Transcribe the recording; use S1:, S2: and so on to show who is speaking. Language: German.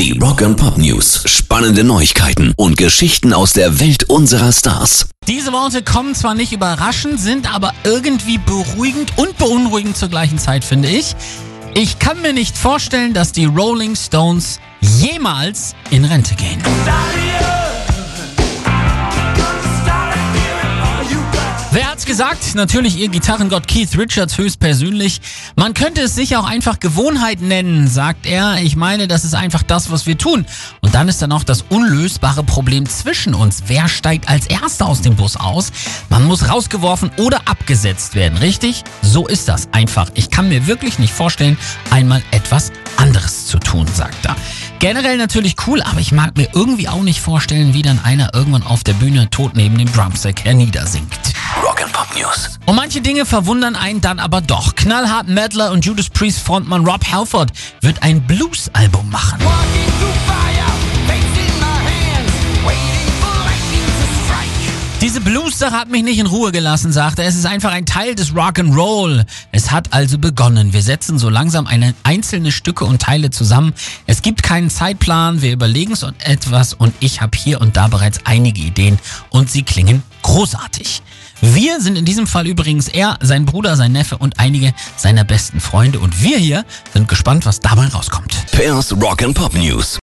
S1: Die Rock and Pop News. Spannende Neuigkeiten und Geschichten aus der Welt unserer Stars.
S2: Diese Worte kommen zwar nicht überraschend, sind aber irgendwie beruhigend und beunruhigend zur gleichen Zeit, finde ich. Ich kann mir nicht vorstellen, dass die Rolling Stones jemals in Rente gehen. Wer hat's gesagt? Natürlich ihr Gitarrengott Keith Richards höchstpersönlich. Man könnte es sicher auch einfach Gewohnheit nennen, sagt er. Ich meine, das ist einfach das, was wir tun. Und dann ist da noch das unlösbare Problem zwischen uns. Wer steigt als Erster aus dem Bus aus? Man muss rausgeworfen oder abgesetzt werden, richtig? So ist das einfach. Ich kann mir wirklich nicht vorstellen, einmal etwas anderes zu tun, sagt er. Generell natürlich cool, aber ich mag mir irgendwie auch nicht vorstellen, wie dann einer irgendwann auf der Bühne tot neben dem Drumstick herniedersinkt.
S1: Pop News.
S2: Und manche Dinge verwundern einen dann aber doch. Knallhart Meddler und Judas Priest Frontmann Rob Halford wird ein Blues-Album machen. Diese Blues-Sache hat mich nicht in Ruhe gelassen, sagt er. Es ist einfach ein Teil des Rock'n'Roll. Es hat also begonnen. Wir setzen so langsam eine, einzelne Stücke und Teile zusammen. Es gibt keinen Zeitplan. Wir überlegen es etwas und ich habe hier und da bereits einige Ideen und sie klingen großartig. Wir sind in diesem Fall übrigens er, sein Bruder, sein Neffe und einige seiner besten Freunde und wir hier sind gespannt, was dabei rauskommt.
S1: Pairs Rock and Pop News.